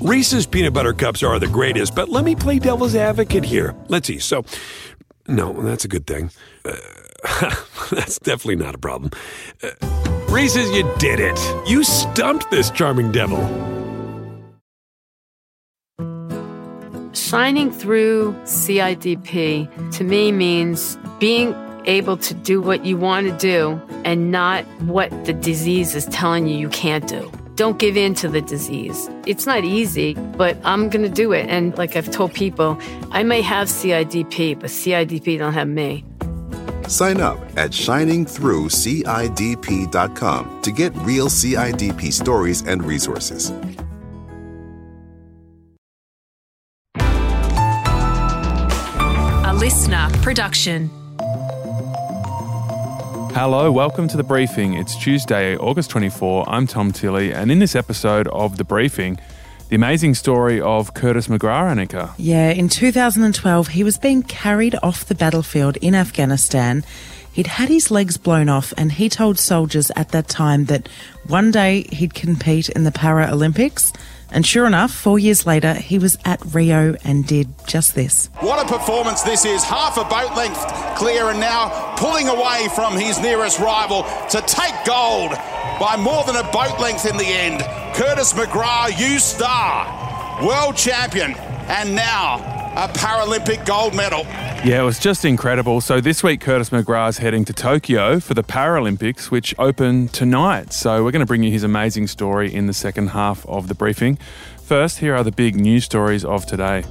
Reese's peanut butter cups are the greatest, but let me play devil's advocate here. Let's see. So, no, that's a good thing. Uh, that's definitely not a problem. Uh, Reese's, you did it. You stumped this charming devil. Shining through CIDP to me means being able to do what you want to do and not what the disease is telling you you can't do. Don't give in to the disease. It's not easy, but I'm going to do it. And like I've told people, I may have CIDP, but CIDP don't have me. Sign up at shiningthroughcidp.com to get real CIDP stories and resources. A LiSTNR production. Hello, welcome to the briefing. It's Tuesday, August 24. I'm Tom Tilley, and in this episode of the briefing, the amazing story of Curtis McGrath, Annika. Yeah, in 2012, he was being carried off the battlefield in Afghanistan. He'd had his legs blown off, and he told soldiers at that time that one day he'd compete in the Paralympics. And sure enough, four years later, he was at Rio and did just this. What a performance this is. Half a boat length clear and now pulling away from his nearest rival to take gold by more than a boat length in the end. Curtis McGrath, you star, world champion, and now a Paralympic gold medal. Yeah, it was just incredible. So this week, Curtis McGrath's heading to Tokyo for the Paralympics, which open tonight. So we're going to bring you his amazing story in the second half of the briefing. First, here are the big news stories of today.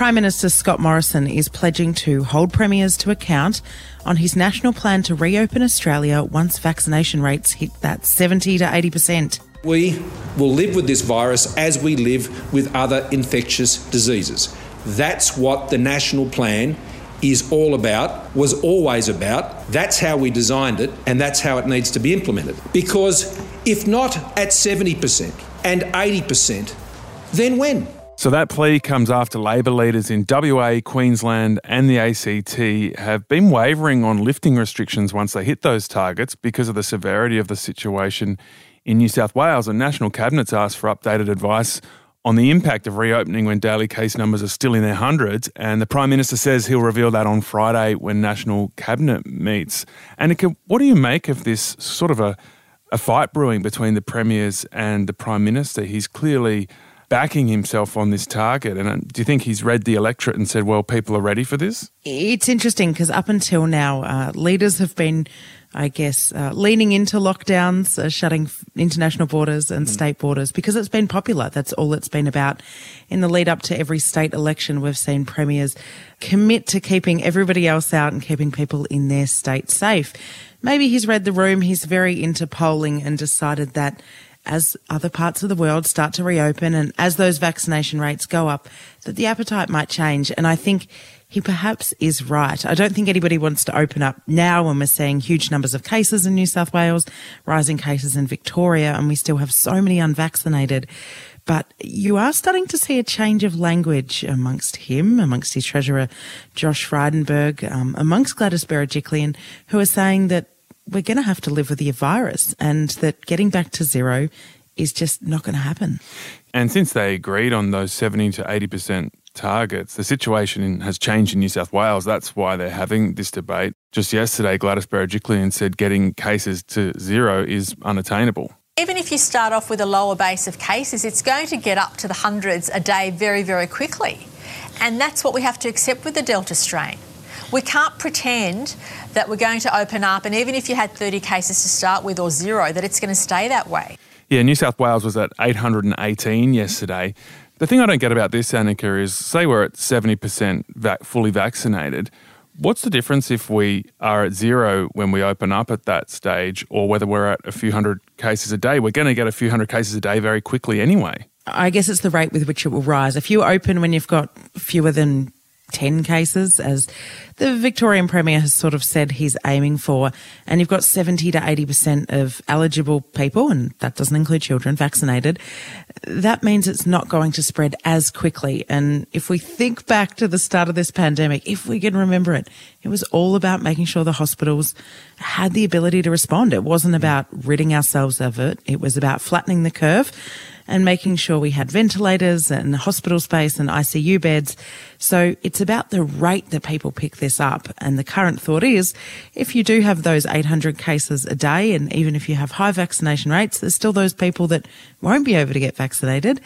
Prime Minister Scott Morrison is pledging to hold premiers to account on his national plan to reopen Australia once vaccination rates hit that 70 to 80%. We will live with this virus as we live with other infectious diseases. That's what the national plan is all about, was always about. That's how we designed it, and that's how it needs to be implemented. Because if not at 70% and 80%, then when? So that plea comes after Labor leaders in WA, Queensland, and the ACT have been wavering on lifting restrictions once they hit those targets because of the severity of the situation in New South Wales, And national cabinet's asked for updated advice on the impact of reopening when daily case numbers are still in their hundreds. And the Prime Minister says he'll reveal that on Friday when National Cabinet meets. Annika, what do you make of this sort of a, a fight brewing between the Premiers and the Prime Minister? He's clearly backing himself on this target. And uh, do you think he's read the electorate and said, well, people are ready for this? It's interesting because up until now, uh, leaders have been I guess, uh, leaning into lockdowns, uh, shutting f- international borders and mm. state borders because it's been popular. That's all it's been about. In the lead up to every state election, we've seen premiers commit to keeping everybody else out and keeping people in their state safe. Maybe he's read the room. He's very into polling and decided that as other parts of the world start to reopen and as those vaccination rates go up, that the appetite might change. And I think he perhaps is right. I don't think anybody wants to open up now when we're seeing huge numbers of cases in New South Wales, rising cases in Victoria, and we still have so many unvaccinated. But you are starting to see a change of language amongst him, amongst his treasurer, Josh Frydenberg, um, amongst Gladys Berejiklian, who are saying that we're going to have to live with the virus and that getting back to zero is just not going to happen. And since they agreed on those 70 to 80% targets. The situation has changed in New South Wales. That's why they're having this debate. Just yesterday, Gladys Berejiklian said getting cases to zero is unattainable. Even if you start off with a lower base of cases, it's going to get up to the hundreds a day very, very quickly. And that's what we have to accept with the Delta strain. We can't pretend that we're going to open up, and even if you had 30 cases to start with or zero, that it's going to stay that way. Yeah, New South Wales was at 818 yesterday. The thing I don't get about this, Annika, is say we're at 70% vac- fully vaccinated. What's the difference if we are at zero when we open up at that stage or whether we're at a few hundred cases a day? We're going to get a few hundred cases a day very quickly anyway. I guess it's the rate with which it will rise. If you open when you've got fewer than 10 cases, as the Victorian Premier has sort of said he's aiming for. And you've got 70 to 80% of eligible people, and that doesn't include children, vaccinated. That means it's not going to spread as quickly. And if we think back to the start of this pandemic, if we can remember it, it was all about making sure the hospitals had the ability to respond. It wasn't about ridding ourselves of it. It was about flattening the curve and making sure we had ventilators and hospital space and ICU beds. So it's about the rate that people pick this up. And the current thought is if you do have those 800 cases a day, and even if you have high vaccination rates, there's still those people that won't be able to get vaccinated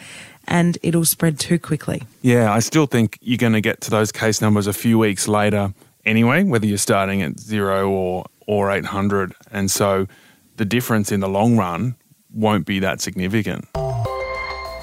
and it'll spread too quickly. Yeah, I still think you're going to get to those case numbers a few weeks later anyway, whether you're starting at zero or, or 800. And so the difference in the long run won't be that significant.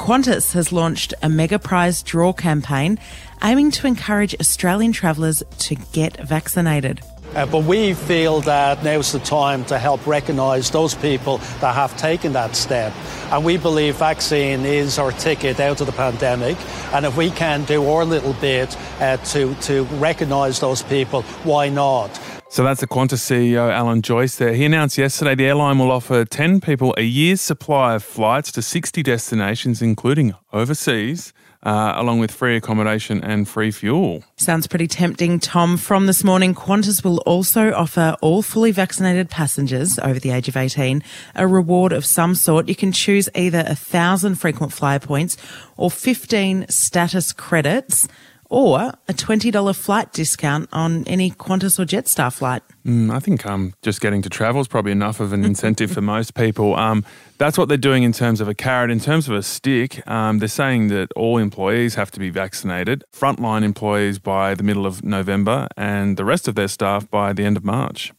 Qantas has launched a mega prize draw campaign aiming to encourage Australian travellers to get vaccinated. Uh, but we feel that now's the time to help recognise those people that have taken that step. And we believe vaccine is our ticket out of the pandemic. And if we can do our little bit uh, to, to recognise those people, why not? So that's the Qantas CEO, Alan Joyce, there. He announced yesterday the airline will offer 10 people a year's supply of flights to 60 destinations, including overseas. Uh, along with free accommodation and free fuel. Sounds pretty tempting, Tom. From this morning, Qantas will also offer all fully vaccinated passengers over the age of 18 a reward of some sort. You can choose either a thousand frequent flyer points or 15 status credits or a $20 flight discount on any Qantas or Jetstar flight. Mm, I think um, just getting to travel is probably enough of an incentive for most people. Um, that's what they're doing in terms of a carrot. In terms of a stick, um, they're saying that all employees have to be vaccinated, frontline employees by the middle of November, and the rest of their staff by the end of March.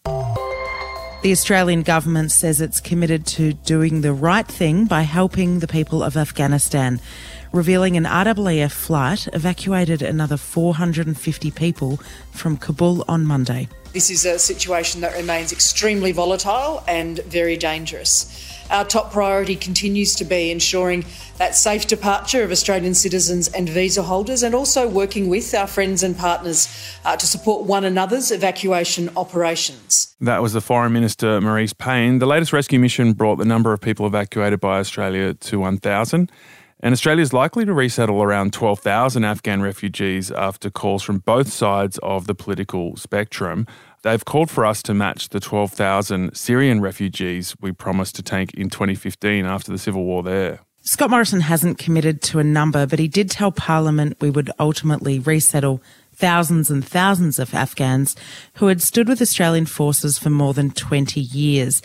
The Australian government says it's committed to doing the right thing by helping the people of Afghanistan revealing an RAAF flight evacuated another 450 people from Kabul on Monday. This is a situation that remains extremely volatile and very dangerous. Our top priority continues to be ensuring that safe departure of Australian citizens and visa holders, and also working with our friends and partners uh, to support one another's evacuation operations. That was the Foreign Minister, Marise Payne. The latest rescue mission brought the number of people evacuated by Australia to 1,000. And Australia is likely to resettle around 12,000 Afghan refugees after calls from both sides of the political spectrum. They've called for us to match the 12,000 Syrian refugees we promised to take in 2015 after the civil war there. Scott Morrison hasn't committed to a number, but he did tell Parliament we would ultimately resettle thousands and thousands of Afghans who had stood with Australian forces for more than 20 years.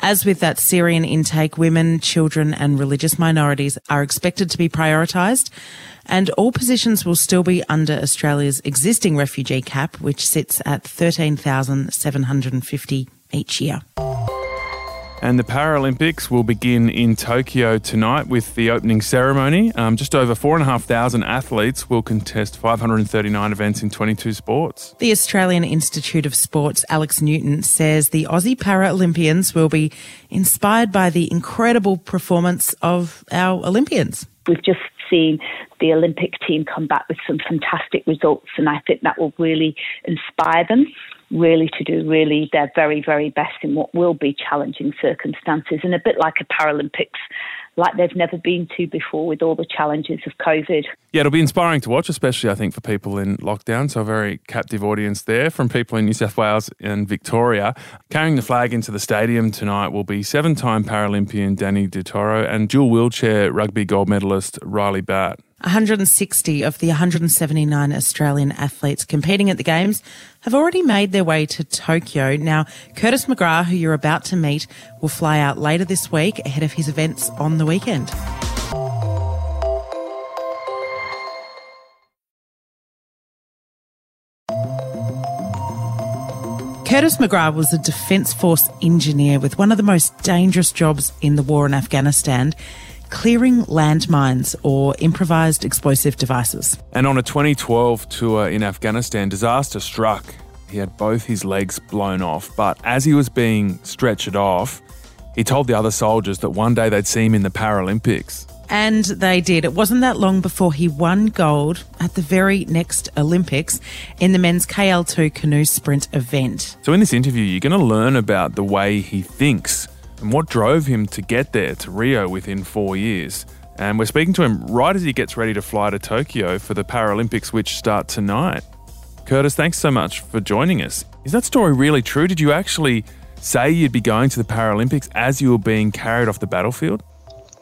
As with that Syrian intake, women, children, and religious minorities are expected to be prioritised, and all positions will still be under Australia's existing refugee cap, which sits at 13,750 each year. And the Paralympics will begin in Tokyo tonight with the opening ceremony. Um, just over 4,500 athletes will contest 539 events in 22 sports. The Australian Institute of Sports, Alex Newton, says the Aussie Paralympians will be inspired by the incredible performance of our Olympians. We've just seen the Olympic team come back with some fantastic results, and I think that will really inspire them really to do really their very, very best in what will be challenging circumstances and a bit like a Paralympics like they've never been to before with all the challenges of COVID. Yeah, it'll be inspiring to watch, especially I think for people in lockdown. So a very captive audience there from people in New South Wales and Victoria. Carrying the flag into the stadium tonight will be seven-time Paralympian Danni Di Toro and dual wheelchair rugby gold medalist Ryley Batt. 160 of the 179 Australian athletes competing at the Games have already made their way to Tokyo. Now, Curtis McGrath, who you're about to meet, will fly out later this week ahead of his events on the weekend. Curtis McGrath was a Defence Force engineer with one of the most dangerous jobs in the war in Afghanistan clearing landmines or improvised explosive devices. And on a 2012 tour in Afghanistan, disaster struck. He had both his legs blown off, but as he was being stretchered off, he told the other soldiers that one day they'd see him in the Paralympics. And they did. It wasn't that long before he won gold at the very next Olympics in the men's KL2 canoe sprint event. So, in this interview, you're going to learn about the way he thinks and what drove him to get there to Rio within four years. And we're speaking to him right as he gets ready to fly to Tokyo for the Paralympics, which start tonight. Curtis, thanks so much for joining us. Is that story really true? Did you actually say you'd be going to the Paralympics as you were being carried off the battlefield?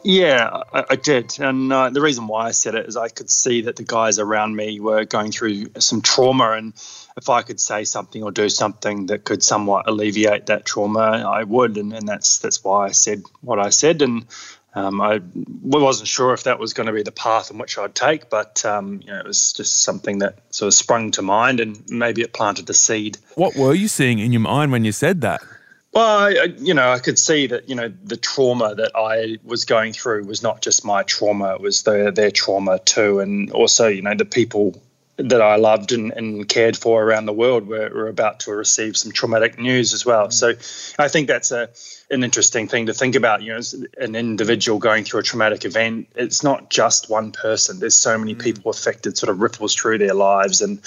Yeah, I, I did. And uh, the reason why I said it is I could see that the guys around me were going through some trauma. And if I could say something or do something that could somewhat alleviate that trauma, I would. And, and that's, that's why I said what I said. And um, I wasn't sure if that was going to be the path in which I'd take, but um, you know, it was just something that sort of sprung to mind, and maybe it planted the seed. What were you seeing in your mind when you said that? Well, I, you know, I could see that you know the trauma that I was going through was not just my trauma; it was their their trauma too, and also you know the people that I loved and, and cared for around the world were, were about to receive some traumatic news as well. Mm. So I think that's a an interesting thing to think about. You know, as an individual going through a traumatic event, it's not just one person. There's so many mm. people affected, sort of ripples through their lives, and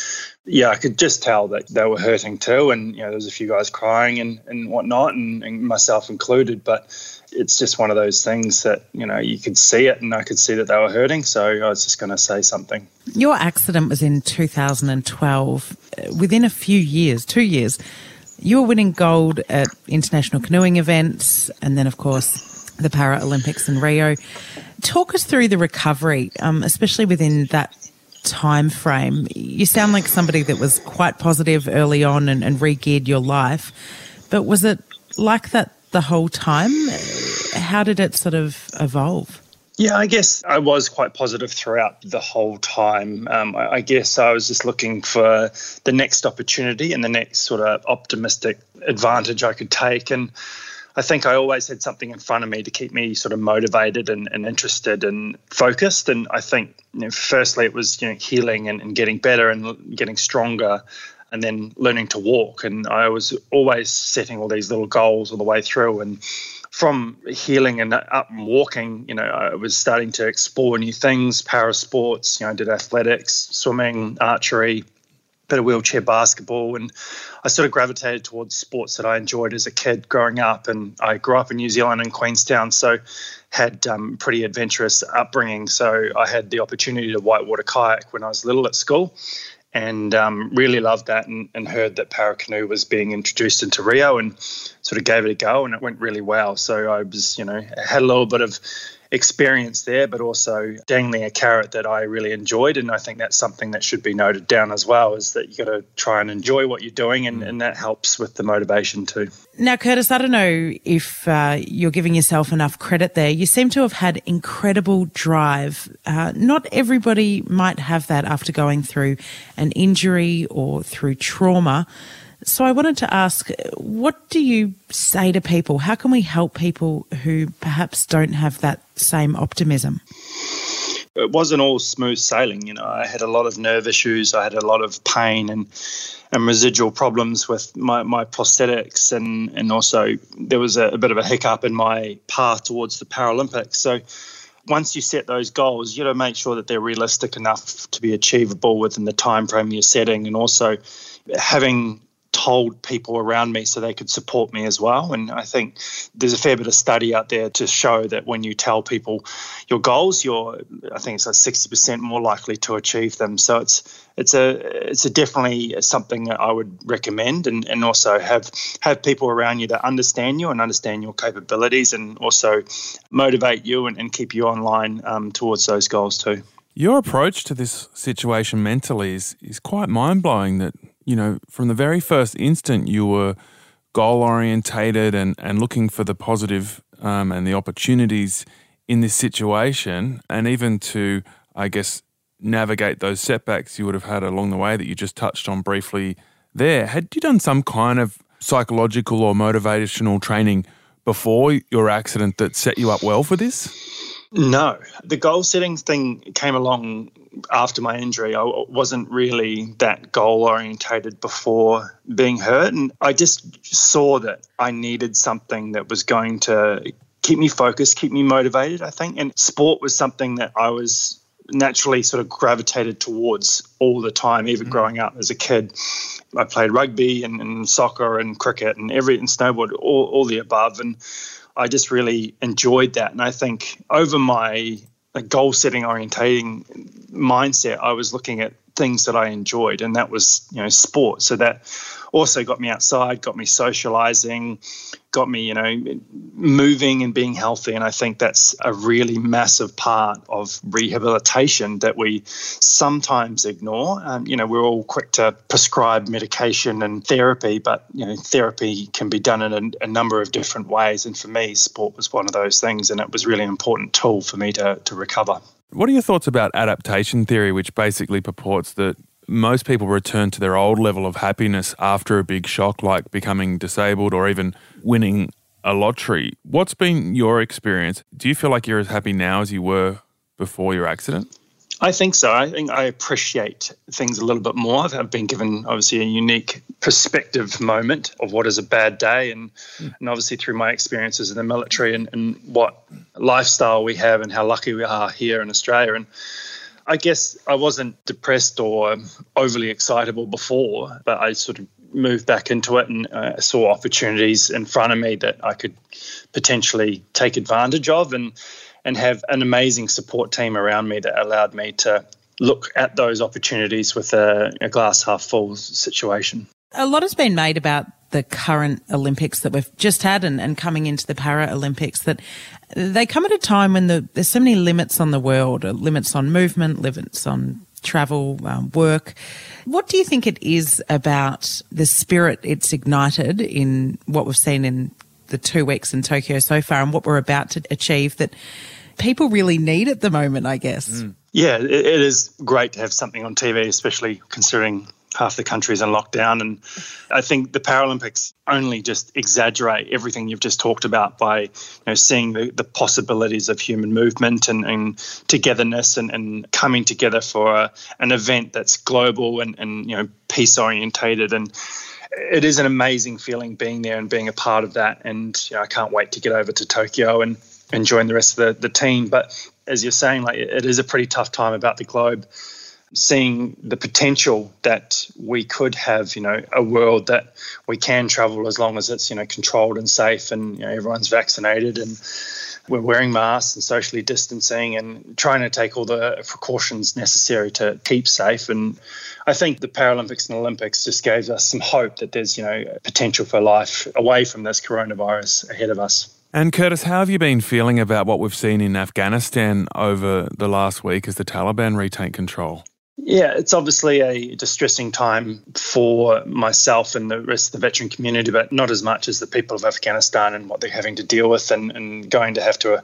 yeah, I could just tell that they were hurting too. And you know, there was a few guys crying and and whatnot, and, and myself included. But it's just one of those things that you know you could see it, and I could see that they were hurting. So I was just going to say something. Your accident was in 2012. Within a few years, two years, you were winning gold at international canoeing events, and then of course the Paralympics in Rio. Talk us through the recovery, um, especially within that time frame. You sound like somebody that was quite positive early on and, and re-geared your life, but was it like that the whole time? How did it sort of evolve? Yeah, I guess I was quite positive throughout the whole time. Um, I, I, guess I was just looking for the next opportunity and the next sort of optimistic advantage I could take. And I think I always had something in front of me to keep me sort of motivated and, and interested and focused. And I think, you know, firstly, it was you know healing and, and getting better and getting stronger and then learning to walk. And I was always setting all these little goals all the way through. And from healing and up and walking, you know, I was starting to explore new things, para sports, you know, I did athletics, swimming, archery, bit of wheelchair basketball. And I sort of gravitated towards sports that I enjoyed as a kid growing up. And I grew up in New Zealand in Queenstown, so had um, pretty adventurous upbringing. So I had the opportunity to whitewater kayak when I was little at school and um, really loved that and, and heard that Paracanoe was being introduced into Rio and sort of gave it a go and it went really well. So I was, you know, had a little bit of experience there, but also dangling a carrot that I really enjoyed. And I think that's something that should be noted down as well is that you got to try and enjoy what you're doing, and, and that helps with the motivation too. Now, Curtis, I don't know if uh, you're giving yourself enough credit there. You seem to have had incredible drive. Uh, not everybody might have that after going through an injury or through trauma. So I wanted to ask, what do you say to people? How can we help people who perhaps don't have that same optimism? It wasn't all smooth sailing. You know, I had a lot of nerve issues. I had a lot of pain and and residual problems with my, my prosthetics, and and also there was a, a bit of a hiccup in my path towards the Paralympics. So once you set those goals, you to make sure that they're realistic enough to be achievable within the time frame you're setting, and also having told people around me so they could support me as well. And I think there's a fair bit of study out there to show that when you tell people your goals, you're I think it's like sixty percent more likely to achieve them. So it's it's a it's a definitely something that I would recommend, and, and also have have people around you that understand you and understand your capabilities, and also motivate you and, and keep you online um, towards those goals too. Your approach to this situation mentally is is quite mind blowing. That you know, from the very first instant, you were goal orientated and, and looking for the positive, um, and the opportunities in this situation, and even to, I guess, navigate those setbacks you would have had along the way that you just touched on briefly there. Had you done some kind of psychological or motivational training before your accident that set you up well for this? No, the goal setting thing came along after my injury. I wasn't really that goal orientated before being hurt. And I just saw that I needed something that was going to keep me focused, keep me motivated, I think. And sport was something that I was naturally sort of gravitated towards all the time, even mm-hmm. growing up as a kid. I played rugby and, and, soccer and cricket and every and snowboard, all, all the above. And I just really enjoyed that. And I think over my goal setting orientating mindset, I was looking at things that I enjoyed, and that was you know sport. So that also got me outside, got me socializing, got me you know moving and being healthy. And I think that's a really massive part of rehabilitation that we sometimes ignore. Um, you know, we're all quick to prescribe medication and therapy, but you know, therapy can be done in a, a number of different ways. And for me, sport was one of those things, and it was really an important tool for me to to recover. What are your thoughts about adaptation theory, which basically purports that most people return to their old level of happiness after a big shock, like becoming disabled or even winning a lottery? What's been your experience? Do you feel like you're as happy now as you were before your accident? I think so. I think I appreciate things a little bit more. I've been given obviously a unique perspective moment of what is a bad day, and mm. and obviously through my experiences in the military and, and what lifestyle we have and how lucky we are here in Australia. And I guess I wasn't depressed or overly excitable before, but I sort of moved back into it and uh, saw opportunities in front of me that I could potentially take advantage of and and have an amazing support team around me that allowed me to look at those opportunities with a, a glass half full situation. A lot has been made about the current Olympics that we've just had and, and coming into the Paralympics that they come at a time when the, there's so many limits on the world, uh, limits on movement, limits on travel, um, work. What do you think it is about the spirit it's ignited in what we've seen in the two weeks in Tokyo so far and what we're about to achieve that people really need at the moment, I guess. Mm. Yeah, it, it is great to have something on TV, especially considering half the country is in lockdown. And I think the Paralympics only just exaggerate everything you've just talked about by you know, seeing the, the possibilities of human movement and, and togetherness and, and coming together for a, an event that's global and, and you know peace orientated and it is an amazing feeling being there and being a part of that and you know, I can't wait to get over to Tokyo and and join the rest of the, the team. But as you're saying, like it is a pretty tough time about the globe. Seeing the potential that we could have, you know, a world that we can travel as long as it's, you know, controlled and safe, and you know, everyone's vaccinated and we're wearing masks and socially distancing and trying to take all the precautions necessary to keep safe. And I think the Paralympics and Olympics just gave us some hope that there's, you know, potential for life away from this coronavirus ahead of us. And Curtis, how have you been feeling about what we've seen in Afghanistan over the last week as the Taliban retake control? Yeah, it's obviously a distressing time for myself and the rest of the veteran community, but not as much as the people of Afghanistan and what they're having to deal with and, and going to have to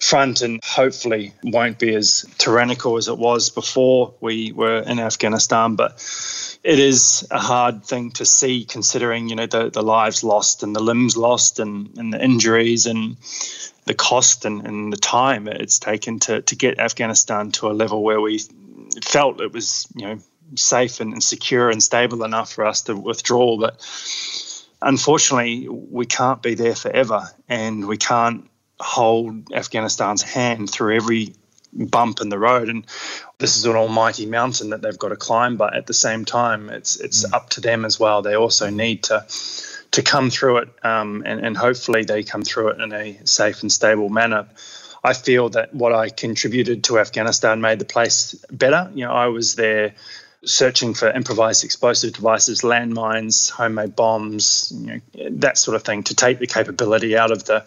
front and hopefully won't be as tyrannical as it was before we were in Afghanistan. But it is a hard thing to see considering, you know, the, the lives lost and the limbs lost and, and the injuries and the cost and, and the time it's taken to, to get Afghanistan to a level where we felt it was, you know, safe and, and secure and stable enough for us to withdraw. But unfortunately, we can't be there forever and we can't hold Afghanistan's hand through every bump in the road and this is an almighty mountain that they've got to climb but at the same time it's it's mm. up to them as well they also need to to come through it um, and, and hopefully they come through it in a safe and stable manner I feel that what I contributed to Afghanistan made the place better you know I was there searching for improvised explosive devices landmines homemade bombs you know, that sort of thing to take the capability out of the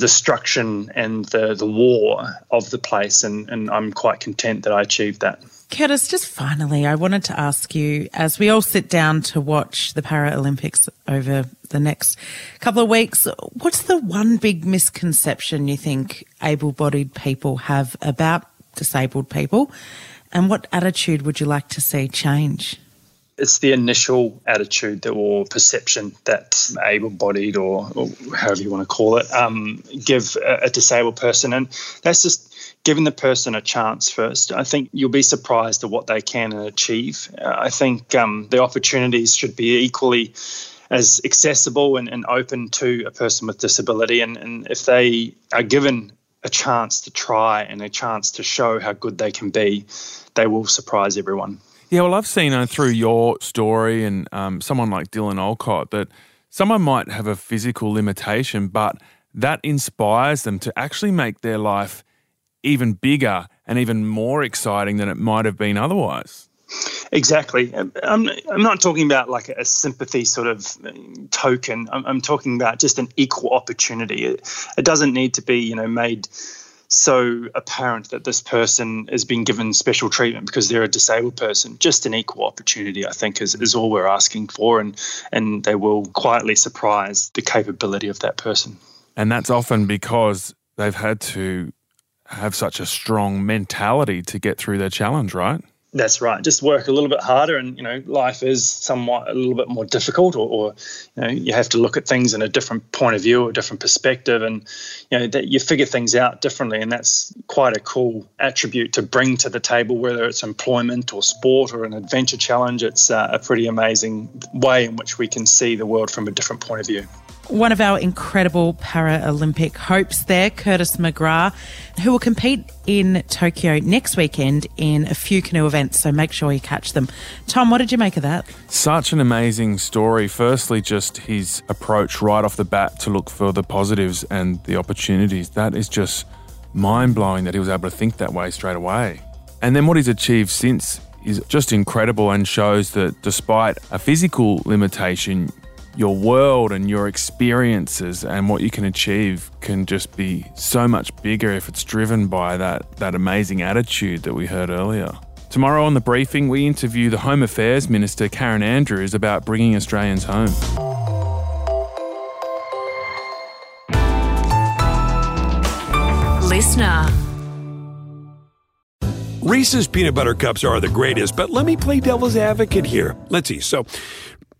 destruction and the, the war of the place. And, and I'm quite content that I achieved that. Curtis, just finally, I wanted to ask you as we all sit down to watch the Paralympics over the next couple of weeks, what's the one big misconception you think able bodied people have about disabled people? And what attitude would you like to see change? It's the initial attitude that, or perception that able-bodied or, or however you want to call it um, give a, a, disabled person, and that's just giving the person a chance first. I think you'll be surprised at what they can achieve. I think um, the opportunities should be equally as accessible and, and open to a person with disability. And, and if they are given a chance to try and a chance to show how good they can be, they will surprise everyone. Yeah, well, I've seen uh, through your story and um, someone like Dylan Alcott that someone might have a physical limitation, but that inspires them to actually make their life even bigger and even more exciting than it might have been otherwise. Exactly. I'm, I'm not talking about like a sympathy sort of token. I'm, I'm talking about just an equal opportunity. It, it doesn't need to be, you know, made so apparent that this person is being given special treatment because they're a disabled person. Just an equal opportunity, I think, is, is all we're asking for, and and they will quietly surprise the capability of that person. And that's often because they've had to have such a strong mentality to get through their challenge, right? That's right. Just work a little bit harder, and you know, life is somewhat a little bit more difficult, or, or you know, you have to look at things in a different point of view, a different perspective, and you know, that you figure things out differently, and that's quite a cool attribute to bring to the table, whether it's employment or sport or an adventure challenge. It's uh, a pretty amazing way in which we can see the world from a different point of view one of our incredible Paralympic hopes there, Curtis McGrath, who will compete in Tokyo next weekend in a few canoe events. So make sure you catch them. Tom, what did you make of that? Such an amazing story. Firstly, just his approach right off the bat to look for the positives and the opportunities. That is just mind blowing that he was able to think that way straight away. And then what he's achieved since is just incredible and shows that despite a physical limitation, your world and your experiences and what you can achieve can just be so much bigger if it's driven by that, that amazing attitude that we heard earlier. Tomorrow on the briefing, we interview the Home Affairs Minister Karen Andrews about bringing Australians home. LiSTNR. Reese's peanut butter cups are the greatest, but let me play devil's advocate here. Let's see. So,